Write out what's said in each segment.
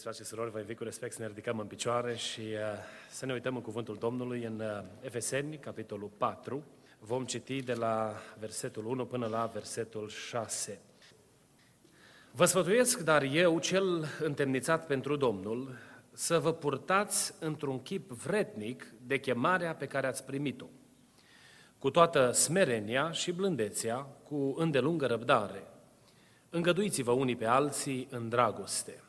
Iubiți frate și surori, vă invit cu respect să ne ridicăm în picioare și uh, să ne uităm în cuvântul Domnului în uh, Efeseni, capitolul 4. Vom citi de la versetul 1 până la versetul 6. Vă sfătuiesc, dar eu, cel întemnițat pentru Domnul, să vă purtați într-un chip vretnic de chemarea pe care ați primit-o, cu toată smerenia și blândețea, cu îndelungă răbdare. Îngăduiți-vă unii pe alții în dragoste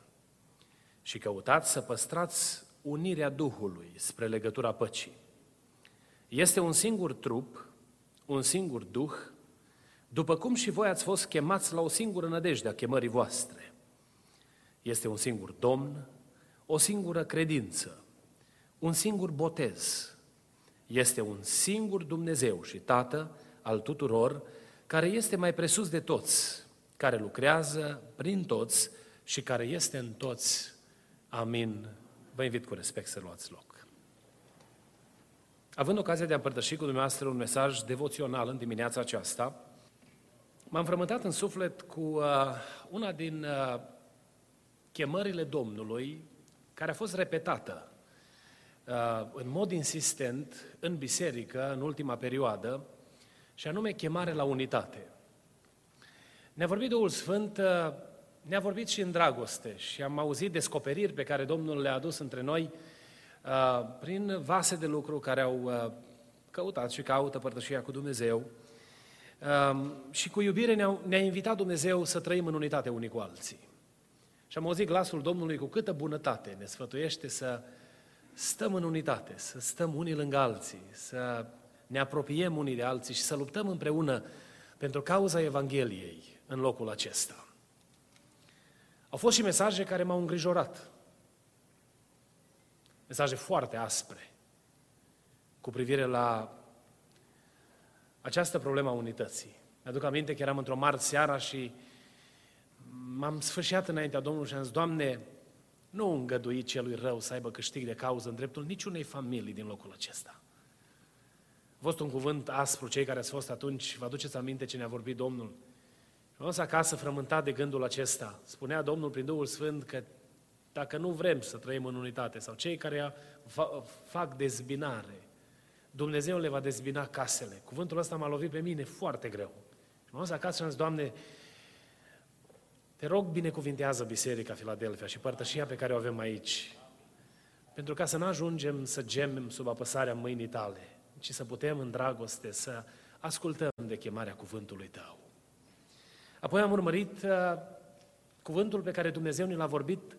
și căutați să păstrați unirea Duhului spre legătura păcii. Este un singur trup, un singur Duh, după cum și voi ați fost chemați la o singură nădejde a chemării voastre. Este un singur Domn, o singură credință, un singur botez. Este un singur Dumnezeu și Tată al tuturor, care este mai presus de toți, care lucrează prin toți și care este în toți. Amin. Vă invit cu respect să luați loc. Având ocazia de a împărtăși cu dumneavoastră un mesaj devoțional în dimineața aceasta, m-am frământat în suflet cu uh, una din uh, chemările Domnului care a fost repetată uh, în mod insistent în biserică în ultima perioadă, și anume chemare la unitate. Ne-a vorbit Duhul Sfânt, uh, ne-a vorbit și în dragoste și am auzit descoperiri pe care Domnul le-a adus între noi uh, prin vase de lucru care au căutat și caută părtășia cu Dumnezeu. Și cu iubire ne-a, ne invitat Dumnezeu să trăim în unitate unii cu alții. Și am auzit glasul Domnului cu câtă bunătate ne sfătuiește să stăm în unitate, să stăm unii lângă alții, să ne apropiem unii de alții și să luptăm împreună pentru cauza Evangheliei în locul acesta. Au fost și mesaje care m-au îngrijorat. Mesaje foarte aspre cu privire la această problemă a unității. Mi-aduc aminte că eram într-o marți seara și m-am sfârșit înaintea Domnului și am zis, Doamne, nu îngădui celui rău să aibă câștig de cauză în dreptul niciunei familii din locul acesta. A fost un cuvânt aspru, cei care ați fost atunci, vă aduceți aminte ce ne-a vorbit Domnul. Am fost acasă frământat de gândul acesta. Spunea Domnul prin Duhul Sfânt că dacă nu vrem să trăim în unitate, sau cei care fac dezbinare, Dumnezeu le va dezbina casele. Cuvântul ăsta m-a lovit pe mine foarte greu. Și m-am dus acasă și am zis, Doamne, te rog, binecuvintează Biserica Filadelfia și părtășia pe care o avem aici, pentru ca să nu ajungem să gemem sub apăsarea mâinii tale, ci să putem în dragoste să ascultăm de chemarea cuvântului tău. Apoi am urmărit uh, cuvântul pe care Dumnezeu ne l-a vorbit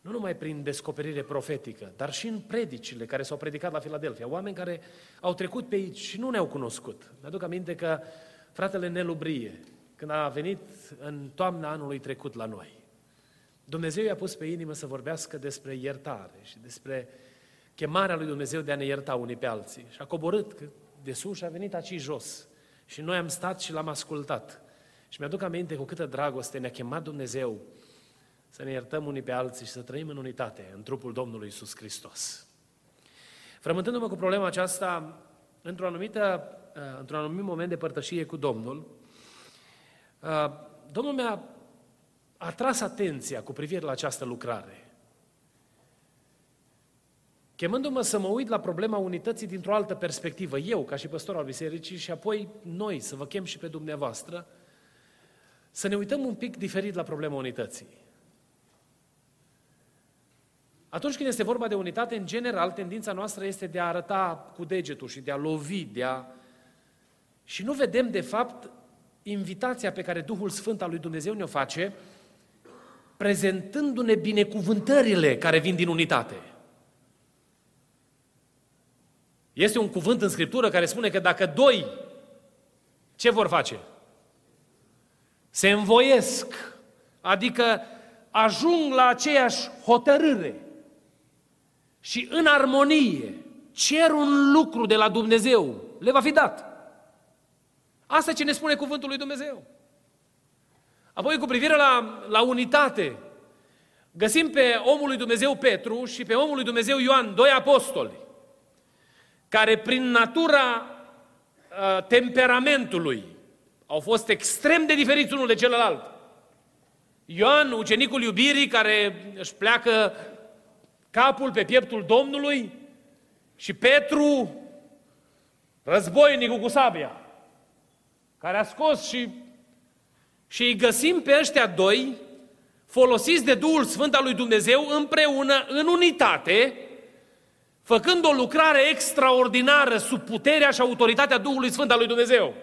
nu numai prin descoperire profetică, dar și în predicile care s-au predicat la Filadelfia. Oameni care au trecut pe aici și nu ne-au cunoscut. Mi-aduc aminte că fratele Nelubrie, când a venit în toamna anului trecut la noi. Dumnezeu i-a pus pe inimă să vorbească despre iertare și despre chemarea lui Dumnezeu de a ne ierta unii pe alții. Și a coborât de sus și a venit aici jos. Și noi am stat și l-am ascultat. Și mi-aduc aminte cu câtă dragoste ne-a chemat Dumnezeu să ne iertăm unii pe alții și să trăim în unitate, în trupul Domnului Isus Hristos. Frământându-mă cu problema aceasta, într-o anumită, uh, într-un anumit moment de părtășie cu Domnul, Uh, Domnul mi-a atras atenția cu privire la această lucrare. Chemându-mă să mă uit la problema unității dintr-o altă perspectivă, eu ca și păstor al bisericii și apoi noi, să vă chem și pe dumneavoastră, să ne uităm un pic diferit la problema unității. Atunci când este vorba de unitate, în general, tendința noastră este de a arăta cu degetul și de a lovi, de a... Și nu vedem, de fapt, invitația pe care Duhul Sfânt al lui Dumnezeu ne-o face, prezentându-ne binecuvântările care vin din unitate. Este un cuvânt în Scriptură care spune că dacă doi, ce vor face? Se învoiesc, adică ajung la aceeași hotărâre și în armonie cer un lucru de la Dumnezeu, le va fi dat. Asta ce ne spune cuvântul lui Dumnezeu. Apoi, cu privire la, la unitate, găsim pe omul lui Dumnezeu Petru și pe omul lui Dumnezeu Ioan, doi apostoli, care prin natura uh, temperamentului au fost extrem de diferiți unul de celălalt. Ioan, ucenicul iubirii, care își pleacă capul pe pieptul Domnului, și Petru, războinicul cu sabia, care a scos și, și îi găsim pe ăștia doi, folosiți de Duhul Sfânt al lui Dumnezeu, împreună, în unitate, făcând o lucrare extraordinară sub puterea și autoritatea Duhului Sfânt al lui Dumnezeu.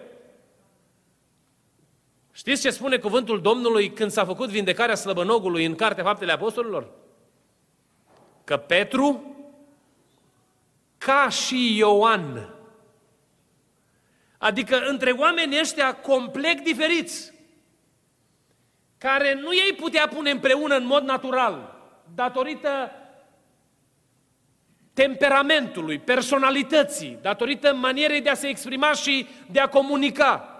Știți ce spune cuvântul Domnului când s-a făcut vindecarea slăbănogului în Cartea Faptele Apostolilor? Că Petru, ca și Ioan, adică între oamenii ăștia complet diferiți, care nu ei putea pune împreună în mod natural, datorită temperamentului, personalității, datorită manierei de a se exprima și de a comunica.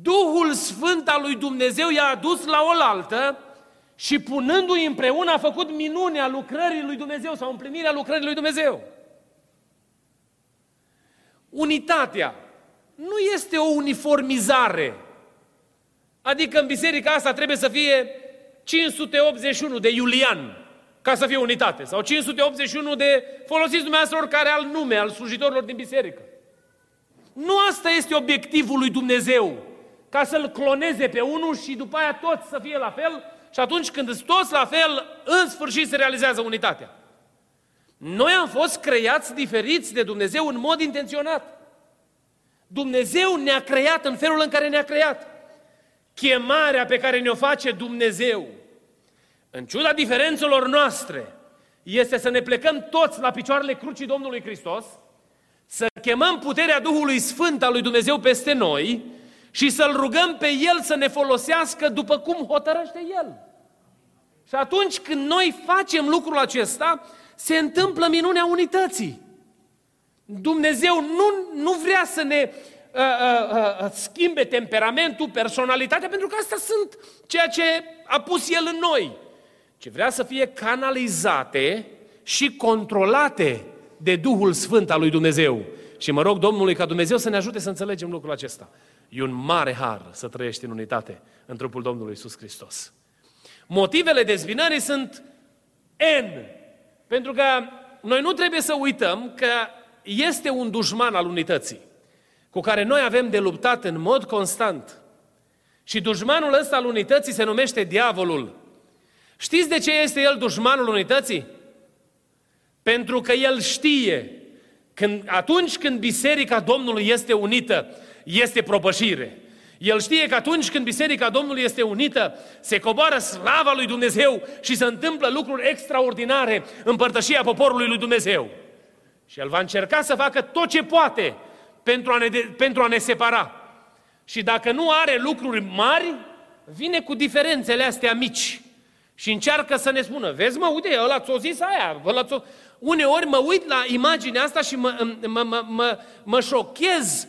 Duhul Sfânt al lui Dumnezeu i-a adus la oaltă și punându-i împreună a făcut minunea lucrării lui Dumnezeu sau împlinirea lucrării lui Dumnezeu. Unitatea nu este o uniformizare. Adică în biserica asta trebuie să fie 581 de Iulian ca să fie unitate. Sau 581 de folosiți dumneavoastră oricare alt nume al slujitorilor din biserică. Nu asta este obiectivul lui Dumnezeu. Ca să-l cloneze pe unul și după aia toți să fie la fel și atunci când sunt toți la fel, în sfârșit se realizează unitatea. Noi am fost creați diferiți de Dumnezeu în mod intenționat. Dumnezeu ne-a creat în felul în care ne-a creat. Chemarea pe care ne-o face Dumnezeu, în ciuda diferențelor noastre, este să ne plecăm toți la picioarele crucii Domnului Hristos, să chemăm puterea Duhului Sfânt al lui Dumnezeu peste noi și să-L rugăm pe El să ne folosească după cum hotărăște El. Și atunci când noi facem lucrul acesta, se întâmplă minunea unității. Dumnezeu nu, nu vrea să ne uh, uh, uh, schimbe temperamentul, personalitatea, pentru că asta sunt ceea ce a pus El în noi, ci vrea să fie canalizate și controlate de Duhul Sfânt al lui Dumnezeu. Și mă rog Domnului ca Dumnezeu să ne ajute să înțelegem lucrul acesta. E un mare har să trăiești în unitate în trupul Domnului Isus Hristos. Motivele dezbinării sunt N. Pentru că noi nu trebuie să uităm că este un dușman al unității cu care noi avem de luptat în mod constant. Și dușmanul ăsta al unității se numește diavolul. Știți de ce este el dușmanul unității? Pentru că el știe când, atunci când biserica Domnului este unită, este propășire. El știe că atunci când Biserica Domnului este unită, se coboară slava lui Dumnezeu și se întâmplă lucruri extraordinare în părtășia poporului lui Dumnezeu. Și El va încerca să facă tot ce poate pentru a ne, de, pentru a ne separa. Și dacă nu are lucruri mari, vine cu diferențele astea mici. Și încearcă să ne spună, vezi mă, uite, ăla ți-o zis aia, ăla ți-o... Uneori mă uit la imaginea asta și mă, mă, mă, mă, mă șochez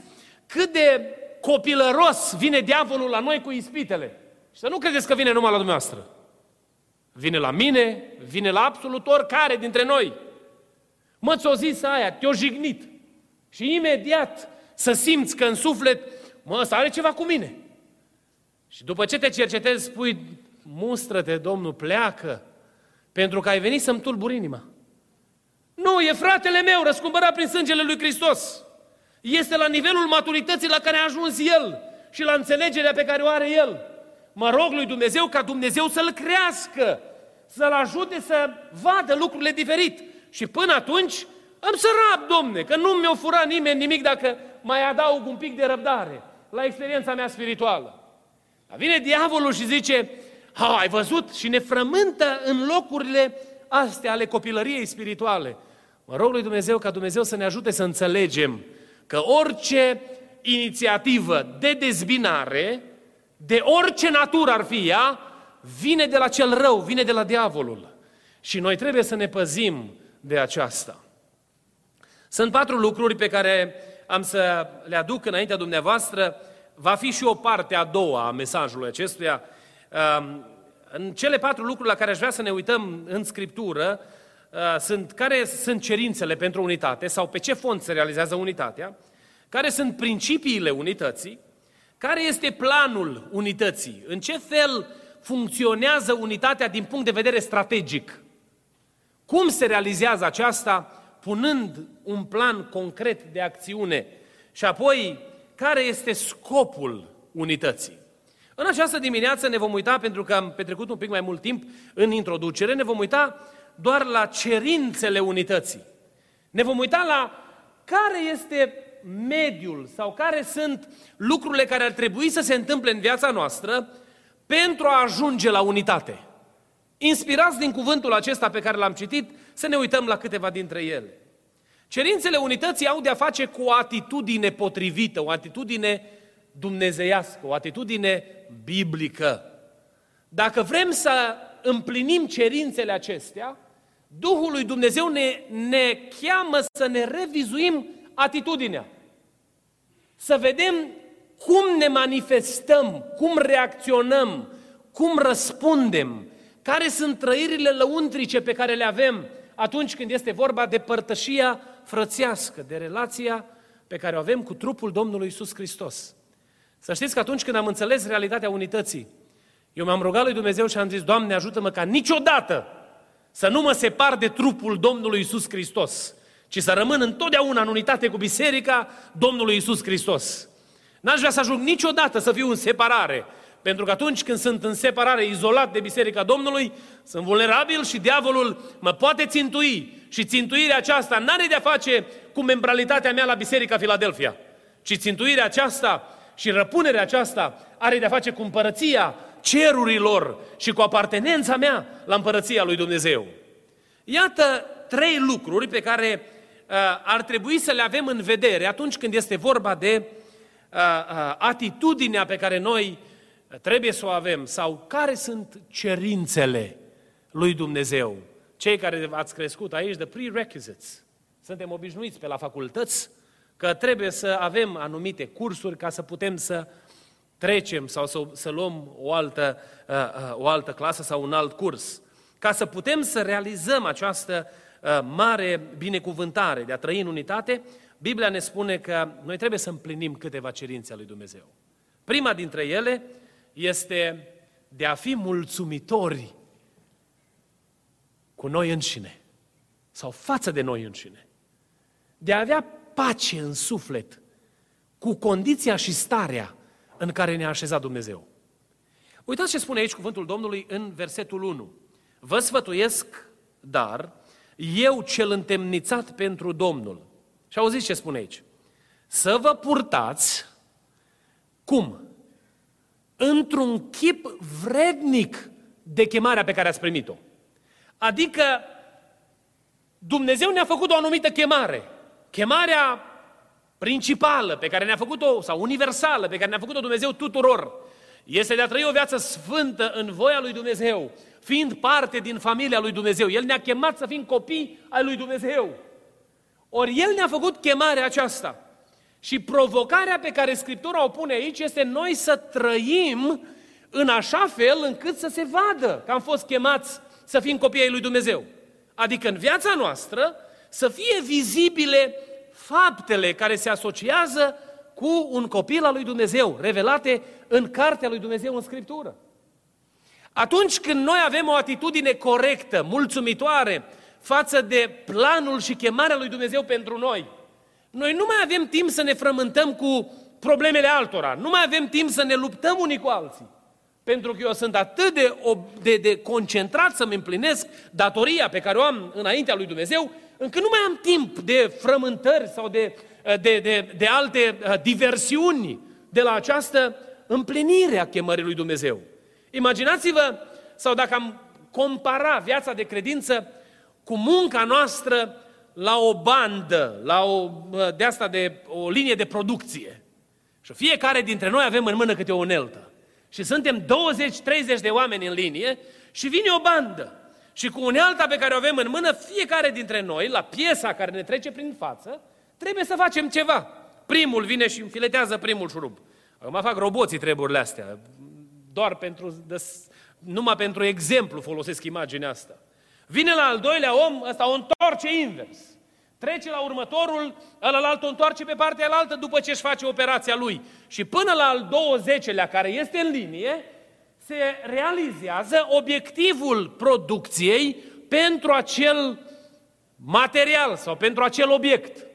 cât de copilăros vine diavolul la noi cu ispitele. Și să nu credeți că vine numai la dumneavoastră. Vine la mine, vine la absolut oricare dintre noi. Mă, ți-o zis aia, te-o jignit. Și imediat să simți că în suflet, mă, ăsta are ceva cu mine. Și după ce te cercetezi, spui, mustră-te, Domnul, pleacă, pentru că ai venit să-mi tulburi inima. Nu, e fratele meu, răscumpărat prin sângele lui Hristos este la nivelul maturității la care a ajuns el și la înțelegerea pe care o are el. Mă rog lui Dumnezeu ca Dumnezeu să-l crească, să-l ajute să vadă lucrurile diferit. Și până atunci am să rab, domne, că nu mi-o fura nimeni nimic dacă mai adaug un pic de răbdare la experiența mea spirituală. Dar vine diavolul și zice, ha, ai văzut? Și ne frământă în locurile astea ale copilăriei spirituale. Mă rog lui Dumnezeu ca Dumnezeu să ne ajute să înțelegem că orice inițiativă de dezbinare, de orice natură ar fi ea, vine de la cel rău, vine de la diavolul. Și noi trebuie să ne păzim de aceasta. Sunt patru lucruri pe care am să le aduc înaintea dumneavoastră. Va fi și o parte a doua a mesajului acestuia. Um, în cele patru lucruri la care aș vrea să ne uităm în Scriptură, uh, sunt care sunt cerințele pentru unitate sau pe ce fond se realizează unitatea, care sunt principiile unității, care este planul unității, în ce fel funcționează unitatea din punct de vedere strategic, cum se realizează aceasta punând un plan concret de acțiune? Și apoi care este scopul unității. În această dimineață ne vom uita, pentru că am petrecut un pic mai mult timp în introducere, ne vom uita doar la cerințele unității. Ne vom uita la care este mediul sau care sunt lucrurile care ar trebui să se întâmple în viața noastră pentru a ajunge la unitate. Inspirați din cuvântul acesta pe care l-am citit, să ne uităm la câteva dintre ele. Cerințele unității au de-a face cu o atitudine potrivită, o atitudine dumnezeiască, o atitudine biblică. Dacă vrem să împlinim cerințele acestea, Duhul lui Dumnezeu ne, ne cheamă să ne revizuim atitudinea. Să vedem cum ne manifestăm, cum reacționăm, cum răspundem, care sunt trăirile lăuntrice pe care le avem atunci când este vorba de părtășia frățească, de relația pe care o avem cu trupul Domnului Isus Hristos. Să știți că atunci când am înțeles realitatea unității, eu m-am rugat lui Dumnezeu și am zis, Doamne, ajută-mă ca niciodată să nu mă separ de trupul Domnului Isus Hristos, ci să rămân întotdeauna în unitate cu biserica Domnului Isus Hristos. N-aș vrea să ajung niciodată să fiu în separare, pentru că atunci când sunt în separare, izolat de Biserica Domnului, sunt vulnerabil și diavolul mă poate țintui. Și țintuirea aceasta n-are de-a face cu membralitatea mea la Biserica Filadelfia, ci țintuirea aceasta și răpunerea aceasta are de-a face cu împărăția cerurilor și cu apartenența mea la împărăția lui Dumnezeu. Iată trei lucruri pe care uh, ar trebui să le avem în vedere atunci când este vorba de uh, uh, atitudinea pe care noi trebuie să o avem sau care sunt cerințele lui Dumnezeu. Cei care ați crescut aici, de prerequisites. Suntem obișnuiți pe la facultăți că trebuie să avem anumite cursuri ca să putem să trecem sau să, să luăm o altă, uh, uh, o altă clasă sau un alt curs. Ca să putem să realizăm această uh, mare binecuvântare de a trăi în unitate, Biblia ne spune că noi trebuie să împlinim câteva cerințe ale lui Dumnezeu. Prima dintre ele este de a fi mulțumitori cu noi înșine sau față de noi înșine. De a avea pace în suflet cu condiția și starea în care ne-a așezat Dumnezeu. Uitați ce spune aici cuvântul Domnului în versetul 1. Vă sfătuiesc, dar, eu cel întemnițat pentru Domnul. Și auziți ce spune aici. Să vă purtați cum? într-un chip vrednic de chemarea pe care ați primit-o. Adică Dumnezeu ne-a făcut o anumită chemare. Chemarea principală pe care ne-a făcut-o, sau universală, pe care ne-a făcut-o Dumnezeu tuturor, este de a trăi o viață sfântă în voia lui Dumnezeu, fiind parte din familia lui Dumnezeu. El ne-a chemat să fim copii ai lui Dumnezeu. Ori El ne-a făcut chemarea aceasta. Și provocarea pe care Scriptura o pune aici este noi să trăim în așa fel încât să se vadă că am fost chemați să fim copiii lui Dumnezeu. Adică în viața noastră să fie vizibile faptele care se asociază cu un copil al lui Dumnezeu, revelate în cartea lui Dumnezeu în Scriptură. Atunci când noi avem o atitudine corectă, mulțumitoare față de planul și chemarea lui Dumnezeu pentru noi, noi nu mai avem timp să ne frământăm cu problemele altora, nu mai avem timp să ne luptăm unii cu alții. Pentru că eu sunt atât de, de, de concentrat să-mi împlinesc datoria pe care o am înaintea lui Dumnezeu, încât nu mai am timp de frământări sau de, de, de, de alte uh, diversiuni de la această împlinire a chemării lui Dumnezeu. Imaginați-vă, sau dacă am compara viața de credință cu munca noastră la o bandă, la o, de asta de o linie de producție. Și fiecare dintre noi avem în mână câte o uneltă. Și suntem 20-30 de oameni în linie și vine o bandă. Și cu unealta pe care o avem în mână, fiecare dintre noi, la piesa care ne trece prin față, trebuie să facem ceva. Primul vine și înfiletează primul șurub. Acum fac roboții treburile astea. Doar pentru, numai pentru exemplu folosesc imaginea asta. Vine la al doilea om, ăsta o întoarce invers. Trece la următorul, ălălalt o întoarce pe partea alaltă după ce își face operația lui. Și până la al 20-lea, care este în linie, se realizează obiectivul producției pentru acel material sau pentru acel obiect.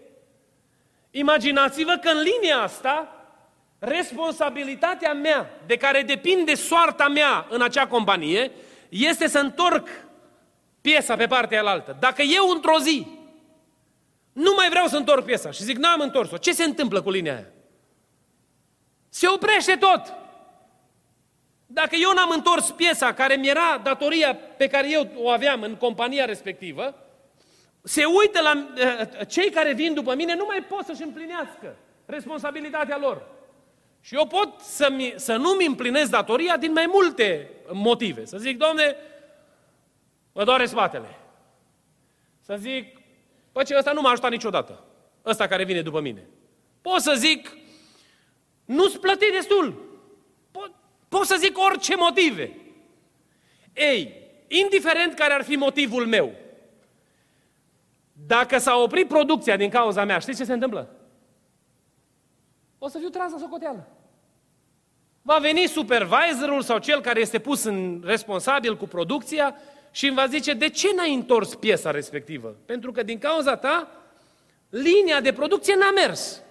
Imaginați-vă că în linia asta, responsabilitatea mea, de care depinde soarta mea în acea companie, este să întorc piesa pe partea alaltă. Dacă eu într-o zi nu mai vreau să întorc piesa și zic, n-am întors-o, ce se întâmplă cu linia aia? Se oprește tot. Dacă eu n-am întors piesa care mi era datoria pe care eu o aveam în compania respectivă, se uită la uh, cei care vin după mine, nu mai pot să-și împlinească responsabilitatea lor. Și eu pot să, mi, să nu-mi împlinesc datoria din mai multe motive. Să zic, domne, mă doare spatele. Să zic, păi ce ăsta nu m-a ajutat niciodată. Ăsta care vine după mine. Pot să zic, nu-ți plăti destul. Pot, pot să zic orice motive. Ei, indiferent care ar fi motivul meu, dacă s-a oprit producția din cauza mea, știți ce se întâmplă? O să fiu tras la socoteală. Va veni supervisorul sau cel care este pus în responsabil cu producția și îmi va zice, de ce n-ai întors piesa respectivă? Pentru că din cauza ta, linia de producție n-a mers.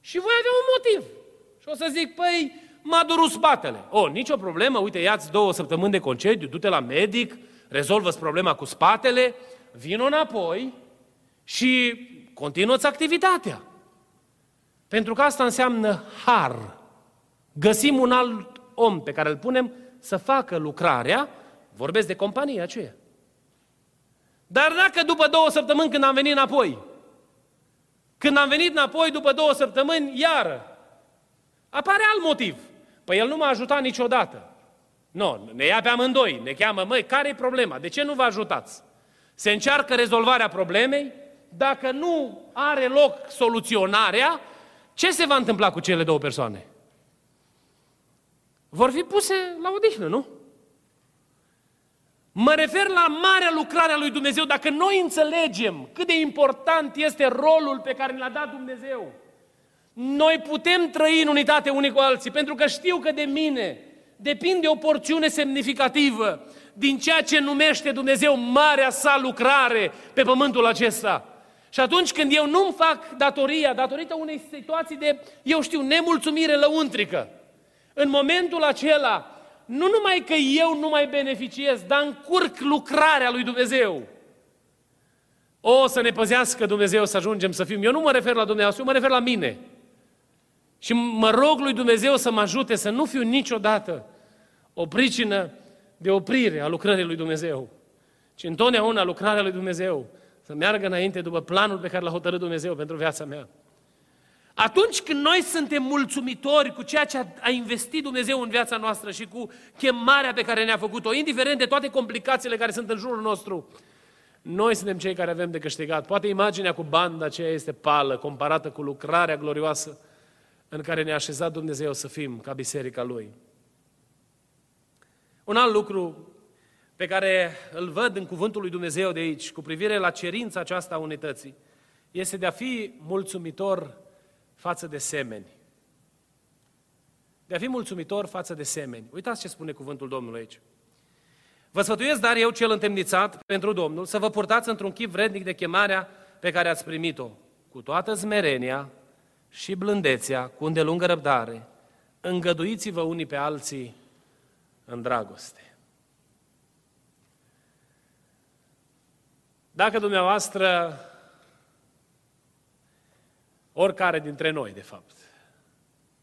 Și voi avea un motiv. Și o să zic, păi, m-a durut spatele. O, nicio problemă, uite, ia-ți două săptămâni de concediu, du-te la medic, rezolvă-ți problema cu spatele, vin înapoi și continuă-ți activitatea. Pentru că asta înseamnă har. Găsim un alt om pe care îl punem să facă lucrarea, vorbesc de compania aceea. Dar dacă după două săptămâni când am venit înapoi, când am venit înapoi după două săptămâni, iară, apare alt motiv. Păi el nu m-a ajutat niciodată. Nu, ne ia pe amândoi, ne cheamă, măi, care e problema? De ce nu vă ajutați? Se încearcă rezolvarea problemei, dacă nu are loc soluționarea, ce se va întâmpla cu cele două persoane? Vor fi puse la odihnă, nu? Mă refer la marea lucrare a lui Dumnezeu. Dacă noi înțelegem cât de important este rolul pe care ne-l-a dat Dumnezeu, noi putem trăi în unitate unii cu alții, pentru că știu că de mine depinde o porțiune semnificativă din ceea ce numește Dumnezeu marea sa lucrare pe pământul acesta. Și atunci când eu nu-mi fac datoria, datorită unei situații de, eu știu, nemulțumire lăuntrică, în momentul acela, nu numai că eu nu mai beneficiez, dar încurc lucrarea lui Dumnezeu. O, să ne păzească Dumnezeu să ajungem să fim. Eu nu mă refer la Dumnezeu, eu mă refer la mine. Și mă rog lui Dumnezeu să mă ajute să nu fiu niciodată o pricină de oprire a lucrării lui Dumnezeu, ci întotdeauna lucrarea lui Dumnezeu să meargă înainte după planul pe care l-a hotărât Dumnezeu pentru viața mea. Atunci când noi suntem mulțumitori cu ceea ce a investit Dumnezeu în viața noastră și cu chemarea pe care ne-a făcut-o, indiferent de toate complicațiile care sunt în jurul nostru, noi suntem cei care avem de câștigat. Poate imaginea cu banda aceea este pală, comparată cu lucrarea glorioasă în care ne-a așezat Dumnezeu să fim ca biserica Lui. Un alt lucru pe care îl văd în cuvântul lui Dumnezeu de aici, cu privire la cerința aceasta a unității, este de a fi mulțumitor față de semeni. De a fi mulțumitor față de semeni. Uitați ce spune cuvântul Domnului aici. Vă sfătuiesc, dar eu cel întemnițat pentru Domnul, să vă purtați într-un chip vrednic de chemarea pe care ați primit-o, cu toată zmerenia și blândețea, cu îndelungă răbdare, îngăduiți-vă unii pe alții în dragoste. Dacă dumneavoastră, oricare dintre noi, de fapt,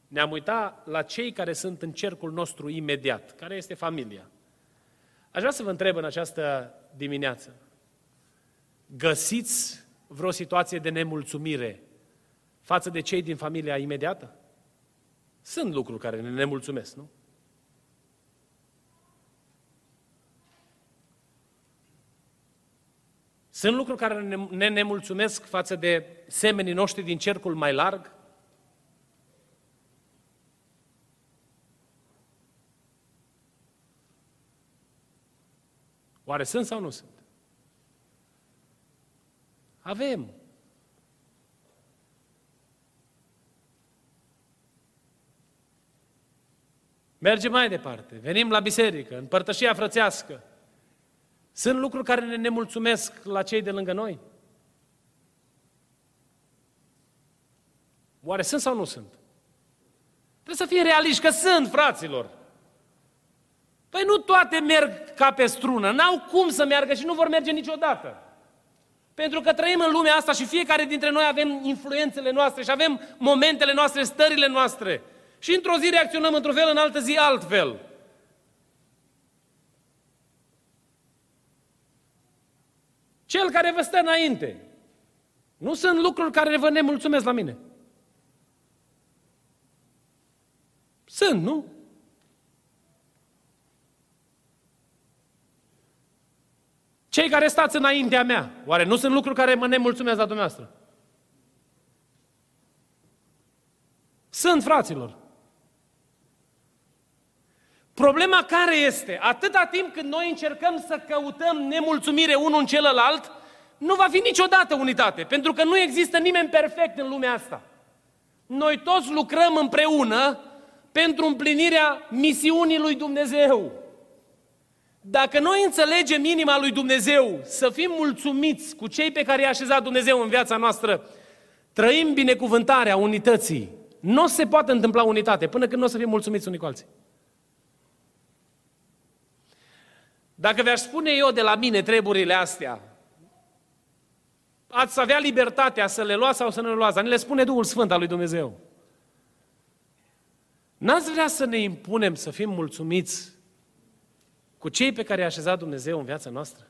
ne-am uitat la cei care sunt în cercul nostru imediat, care este familia. Aș vrea să vă întreb în această dimineață, găsiți vreo situație de nemulțumire față de cei din familia imediată? Sunt lucruri care ne nemulțumesc, nu? Sunt lucruri care ne, ne nemulțumesc față de semenii noștri din cercul mai larg? Oare sunt sau nu sunt? Avem. Mergem mai departe. Venim la biserică, în părtășia frățească. Sunt lucruri care ne nemulțumesc la cei de lângă noi? Oare sunt sau nu sunt? Trebuie să fie realiști că sunt, fraților. Păi nu toate merg ca pe strună, n-au cum să meargă și nu vor merge niciodată. Pentru că trăim în lumea asta și fiecare dintre noi avem influențele noastre și avem momentele noastre, stările noastre. Și într-o zi reacționăm într-un fel, în altă zi altfel. Cel care vă stă înainte. Nu sunt lucruri care vă nemulțumesc la mine. Sunt, nu? Cei care stați înaintea mea, oare nu sunt lucruri care mă nemulțumesc la dumneavoastră? Sunt, fraților. Problema care este? Atâta timp când noi încercăm să căutăm nemulțumire unul în celălalt, nu va fi niciodată unitate, pentru că nu există nimeni perfect în lumea asta. Noi toți lucrăm împreună pentru împlinirea misiunii lui Dumnezeu. Dacă noi înțelegem inima lui Dumnezeu, să fim mulțumiți cu cei pe care i-a așezat Dumnezeu în viața noastră, trăim binecuvântarea unității. Nu se poate întâmpla unitate până când nu o să fim mulțumiți unii cu alții. Dacă vi-aș spune eu de la mine treburile astea, ați avea libertatea să le luați sau să nu le luați, dar ne le spune Duhul Sfânt al lui Dumnezeu. N-ați vrea să ne impunem să fim mulțumiți cu cei pe care i-a așezat Dumnezeu în viața noastră?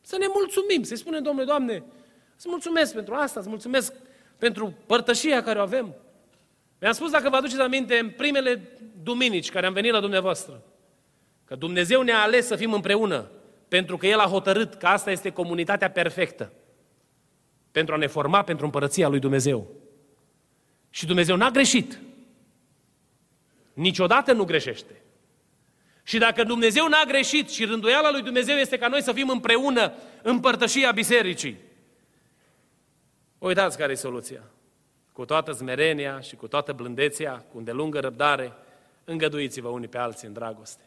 Să ne mulțumim, să-i spunem, Domnule, Doamne, îți mulțumesc pentru asta, îți mulțumesc pentru părtășia care o avem. Mi-am spus, dacă vă aduceți aminte, în primele duminici care am venit la dumneavoastră, că Dumnezeu ne-a ales să fim împreună, pentru că El a hotărât că asta este comunitatea perfectă, pentru a ne forma pentru împărăția lui Dumnezeu. Și Dumnezeu n-a greșit. Niciodată nu greșește. Și dacă Dumnezeu n-a greșit și rânduiala lui Dumnezeu este ca noi să fim împreună în părtășia bisericii, uitați care e soluția. Cu toată smerenia și cu toată blândețea, cu îndelungă răbdare, îngăduiți-vă unii pe alții în dragoste.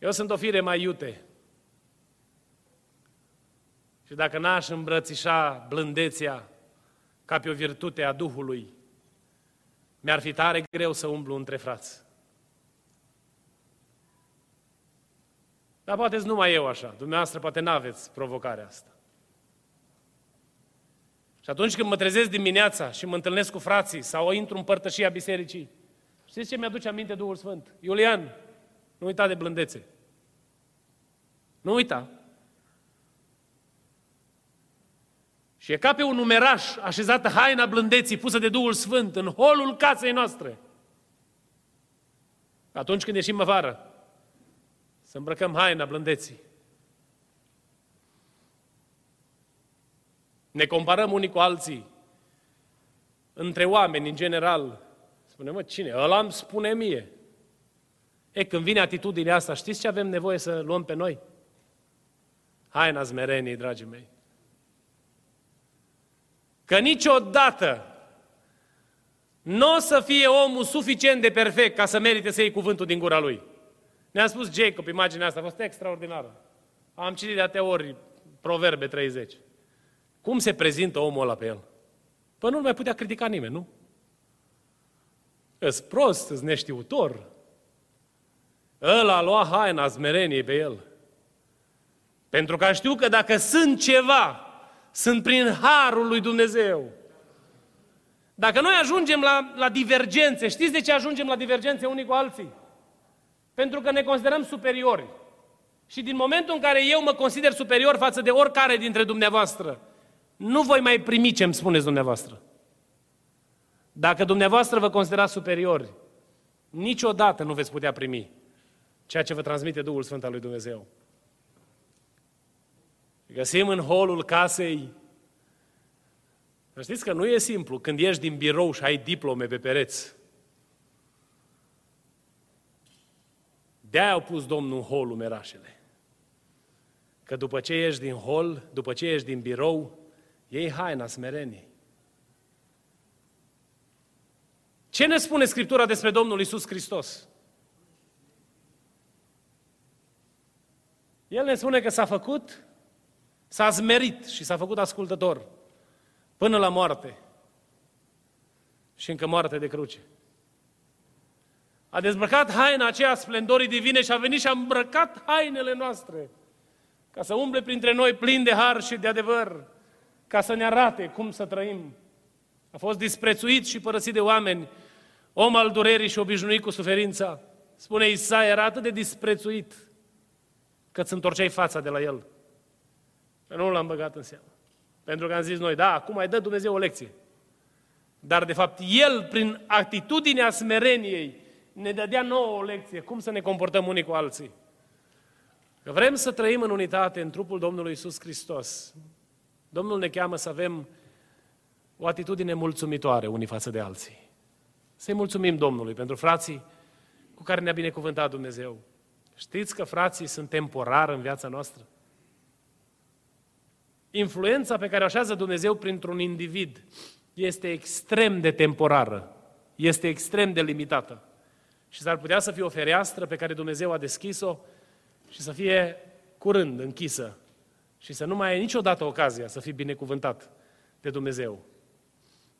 Eu sunt o fire mai iute. Și dacă n-aș îmbrățișa blândețea ca pe o virtute a Duhului, mi-ar fi tare greu să umblu între frați. Dar poate nu numai eu așa. Dumneavoastră poate n-aveți provocarea asta. Și atunci când mă trezesc dimineața și mă întâlnesc cu frații sau intru în părtășia bisericii, știți ce mi-aduce aminte Duhul Sfânt? Iulian, nu uita de blândețe. Nu uita. Și e ca pe un numeraș așezată haina blândeții pusă de Duhul Sfânt în holul casei noastre. Atunci când ieșim afară, să îmbrăcăm haina blândeții. Ne comparăm unii cu alții. Între oameni, în general. Spune, mă, cine? Ăla îmi spune mie. E, când vine atitudinea asta, știți ce avem nevoie să luăm pe noi? Haina smereniei, dragii mei. Că niciodată nu o să fie omul suficient de perfect ca să merite să iei cuvântul din gura lui. Ne-a spus Jacob, imaginea asta a fost extraordinară. Am citit de atâtea ori Proverbe 30. Cum se prezintă omul ăla pe el? Păi nu mai putea critica nimeni, nu? Ești prost, ești neștiutor. Ăla a luat haina smereniei pe el. Pentru că știu că dacă sunt ceva, sunt prin harul lui Dumnezeu. Dacă noi ajungem la, la divergențe, știți de ce ajungem la divergențe unii cu alții? Pentru că ne considerăm superiori. Și din momentul în care eu mă consider superior față de oricare dintre dumneavoastră, nu voi mai primi ce îmi spuneți dumneavoastră. Dacă dumneavoastră vă considerați superiori, niciodată nu veți putea primi ceea ce vă transmite Duhul Sfânt al lui Dumnezeu. Găsim în holul casei. Să știți că nu e simplu când ieși din birou și ai diplome pe pereți. De-aia au pus Domnul în holul merașele. Că după ce ieși din hol, după ce ieși din birou, iei haina smereniei. Ce ne spune Scriptura despre Domnul Isus Hristos? El ne spune că s-a făcut, s-a zmerit și s-a făcut ascultător până la moarte și încă moarte de cruce. A dezbrăcat haina aceea splendorii divine și a venit și a îmbrăcat hainele noastre ca să umble printre noi plin de har și de adevăr, ca să ne arate cum să trăim. A fost disprețuit și părăsit de oameni, om al durerii și obișnuit cu suferința. Spune Isaia, era atât de disprețuit că îți întorceai fața de la el. Că nu l-am băgat în seamă. Pentru că am zis noi, da, acum mai dă Dumnezeu o lecție. Dar, de fapt, El, prin atitudinea smereniei, ne dădea nouă o lecție, cum să ne comportăm unii cu alții. Că vrem să trăim în unitate în trupul Domnului Isus Hristos. Domnul ne cheamă să avem o atitudine mulțumitoare unii față de alții. Să-i mulțumim Domnului pentru frații cu care ne-a binecuvântat Dumnezeu. Știți că frații sunt temporari în viața noastră? Influența pe care o așează Dumnezeu printr-un individ este extrem de temporară, este extrem de limitată. Și s-ar putea să fie o fereastră pe care Dumnezeu a deschis-o și să fie curând închisă și să nu mai ai niciodată ocazia să fii binecuvântat de Dumnezeu.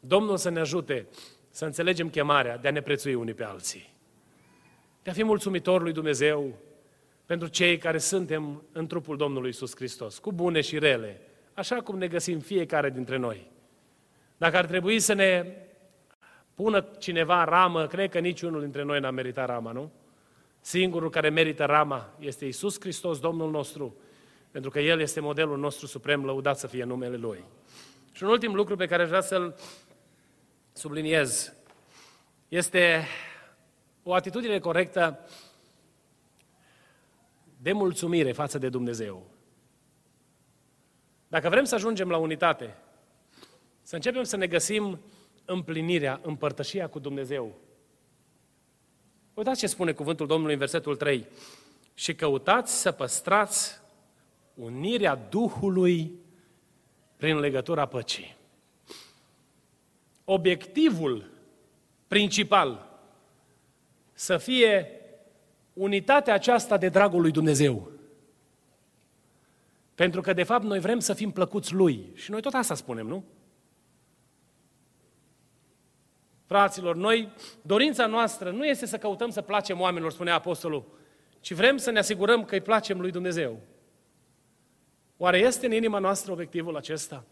Domnul să ne ajute să înțelegem chemarea de a ne prețui unii pe alții. De a fi mulțumitor lui Dumnezeu pentru cei care suntem în trupul Domnului Isus Hristos, cu bune și rele, așa cum ne găsim fiecare dintre noi. Dacă ar trebui să ne pună cineva ramă, cred că niciunul dintre noi n-a meritat rama, nu? Singurul care merită rama este Isus Hristos, Domnul nostru, pentru că El este modelul nostru suprem, lăudat să fie numele Lui. Și un ultim lucru pe care vreau să-l subliniez este o atitudine corectă de mulțumire față de Dumnezeu. Dacă vrem să ajungem la unitate, să începem să ne găsim împlinirea, împărtășia cu Dumnezeu. Uitați ce spune cuvântul Domnului în versetul 3. Și căutați să păstrați unirea Duhului prin legătura păcii. Obiectivul principal să fie unitatea aceasta de dragul lui Dumnezeu. Pentru că, de fapt, noi vrem să fim plăcuți Lui. Și noi tot asta spunem, nu? Fraților, noi, dorința noastră nu este să căutăm să placem oamenilor, spunea Apostolul, ci vrem să ne asigurăm că îi placem lui Dumnezeu. Oare este în inima noastră obiectivul acesta?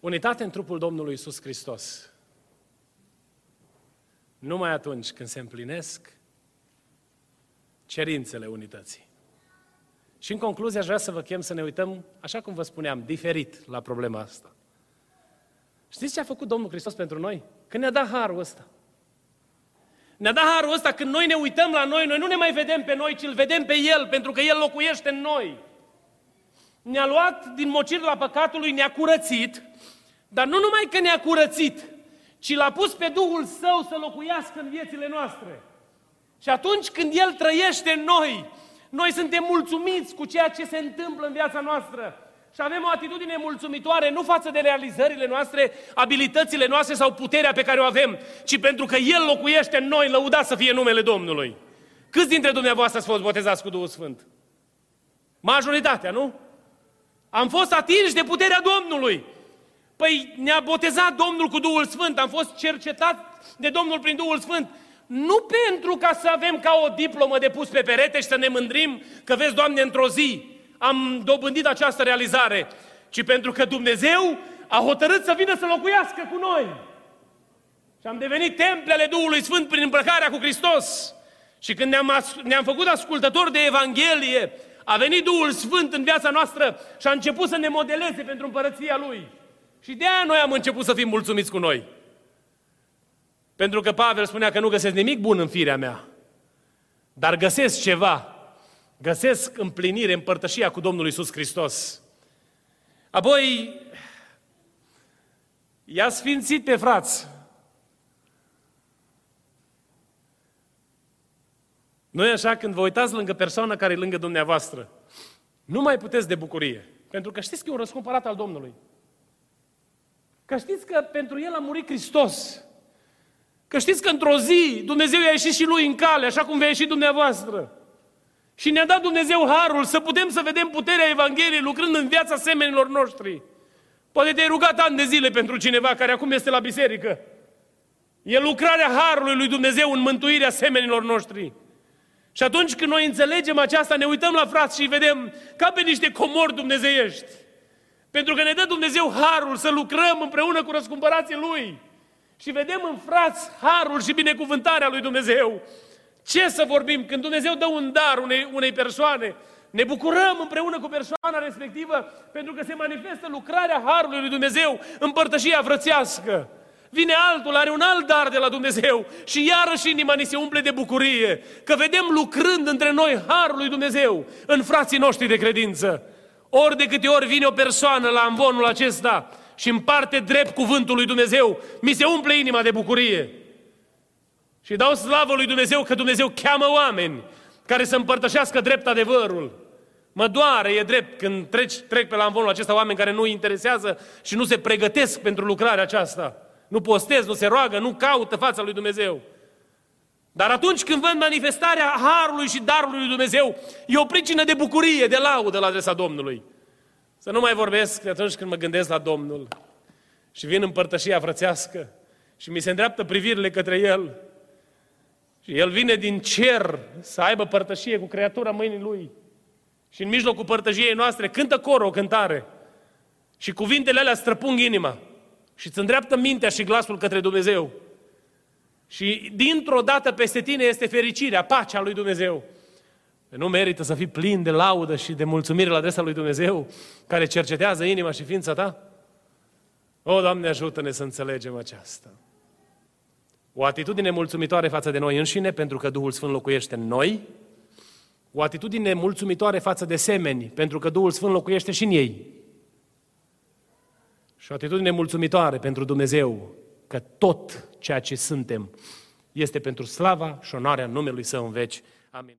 Unitate în trupul Domnului Isus Hristos. Numai atunci când se împlinesc cerințele unității. Și în concluzie aș vrea să vă chem să ne uităm, așa cum vă spuneam, diferit la problema asta. Știți ce a făcut Domnul Hristos pentru noi? Când ne-a dat harul ăsta. Ne-a dat harul ăsta când noi ne uităm la noi, noi nu ne mai vedem pe noi, ci îl vedem pe El, pentru că El locuiește în noi. Ne-a luat din mocirla păcatului, ne-a curățit, dar nu numai că ne-a curățit, ci l-a pus pe Duhul Său să locuiască în viețile noastre. Și atunci când El trăiește în noi, noi suntem mulțumiți cu ceea ce se întâmplă în viața noastră. Și avem o atitudine mulțumitoare nu față de realizările noastre, abilitățile noastre sau puterea pe care o avem, ci pentru că El locuiește în noi, lăudat să fie numele Domnului. Câți dintre dumneavoastră ați fost botezați cu Duhul Sfânt? Majoritatea, nu? Am fost atinși de puterea Domnului. Păi ne-a botezat Domnul cu Duhul Sfânt, am fost cercetat de Domnul prin Duhul Sfânt nu pentru ca să avem ca o diplomă de pus pe perete și să ne mândrim că, vezi, Doamne, într-o zi am dobândit această realizare, ci pentru că Dumnezeu a hotărât să vină să locuiască cu noi. Și am devenit templele Duhului Sfânt prin îmbrăcarea cu Hristos. Și când ne-am, ne-am făcut ascultători de Evanghelie, a venit Duhul Sfânt în viața noastră și a început să ne modeleze pentru împărăția Lui. Și de aia noi am început să fim mulțumiți cu noi. Pentru că Pavel spunea că nu găsesc nimic bun în firea mea, dar găsesc ceva. Găsesc împlinire, împărtășia cu Domnul Isus Hristos. Apoi, i-a sfințit pe frați. Nu e așa când vă uitați lângă persoana care e lângă dumneavoastră, nu mai puteți de bucurie. Pentru că știți că e un răscumpărat al Domnului. Că știți că pentru El a murit Hristos. Că știți că într-o zi Dumnezeu i-a ieșit și Lui în cale, așa cum vei ieși dumneavoastră. Și ne-a dat Dumnezeu harul să putem să vedem puterea Evangheliei lucrând în viața semenilor noștri. Poate te-ai rugat ani de zile pentru cineva care acum este la biserică. E lucrarea harului lui Dumnezeu în mântuirea semenilor noștri. Și atunci când noi înțelegem aceasta, ne uităm la frați și vedem ca pe niște comori dumnezeiești. Pentru că ne dă Dumnezeu harul să lucrăm împreună cu răscumpărații Lui. Și vedem în frați harul și binecuvântarea lui Dumnezeu. Ce să vorbim? Când Dumnezeu dă un dar unei, unei persoane, ne bucurăm împreună cu persoana respectivă pentru că se manifestă lucrarea Harului lui Dumnezeu, împărtășia frățească. Vine altul, are un alt dar de la Dumnezeu și iarăși inima ni se umple de bucurie că vedem lucrând între noi Harul lui Dumnezeu în frații noștri de credință. Ori de câte ori vine o persoană la învonul acesta și împarte drept cuvântul lui Dumnezeu, mi se umple inima de bucurie. Și dau slavă lui Dumnezeu că Dumnezeu cheamă oameni care să împărtășească drept adevărul. Mă doare, e drept, când treci, trec pe la învonul acesta oameni care nu îi interesează și nu se pregătesc pentru lucrarea aceasta. Nu postez, nu se roagă, nu caută fața lui Dumnezeu. Dar atunci când văd manifestarea harului și darului lui Dumnezeu, e o pricină de bucurie, de laudă la adresa Domnului. Să nu mai vorbesc de atunci când mă gândesc la Domnul și vin împărtășia frățească și mi se îndreaptă privirile către El și El vine din cer să aibă părtășie cu creatura mâinii Lui. Și în mijlocul părtășiei noastre cântă corul o cântare. Și cuvintele alea străpung inima. Și îți îndreaptă mintea și glasul către Dumnezeu. Și dintr-o dată peste tine este fericirea, pacea lui Dumnezeu. Nu merită să fii plin de laudă și de mulțumire la adresa lui Dumnezeu, care cercetează inima și ființa ta? O, Doamne, ajută-ne să înțelegem aceasta. O atitudine mulțumitoare față de noi înșine, pentru că Duhul Sfânt locuiește în noi. O atitudine mulțumitoare față de semeni, pentru că Duhul Sfânt locuiește și în ei. Și o atitudine mulțumitoare pentru Dumnezeu, că tot ceea ce suntem este pentru slava și onoarea numelui Său în veci. Amin.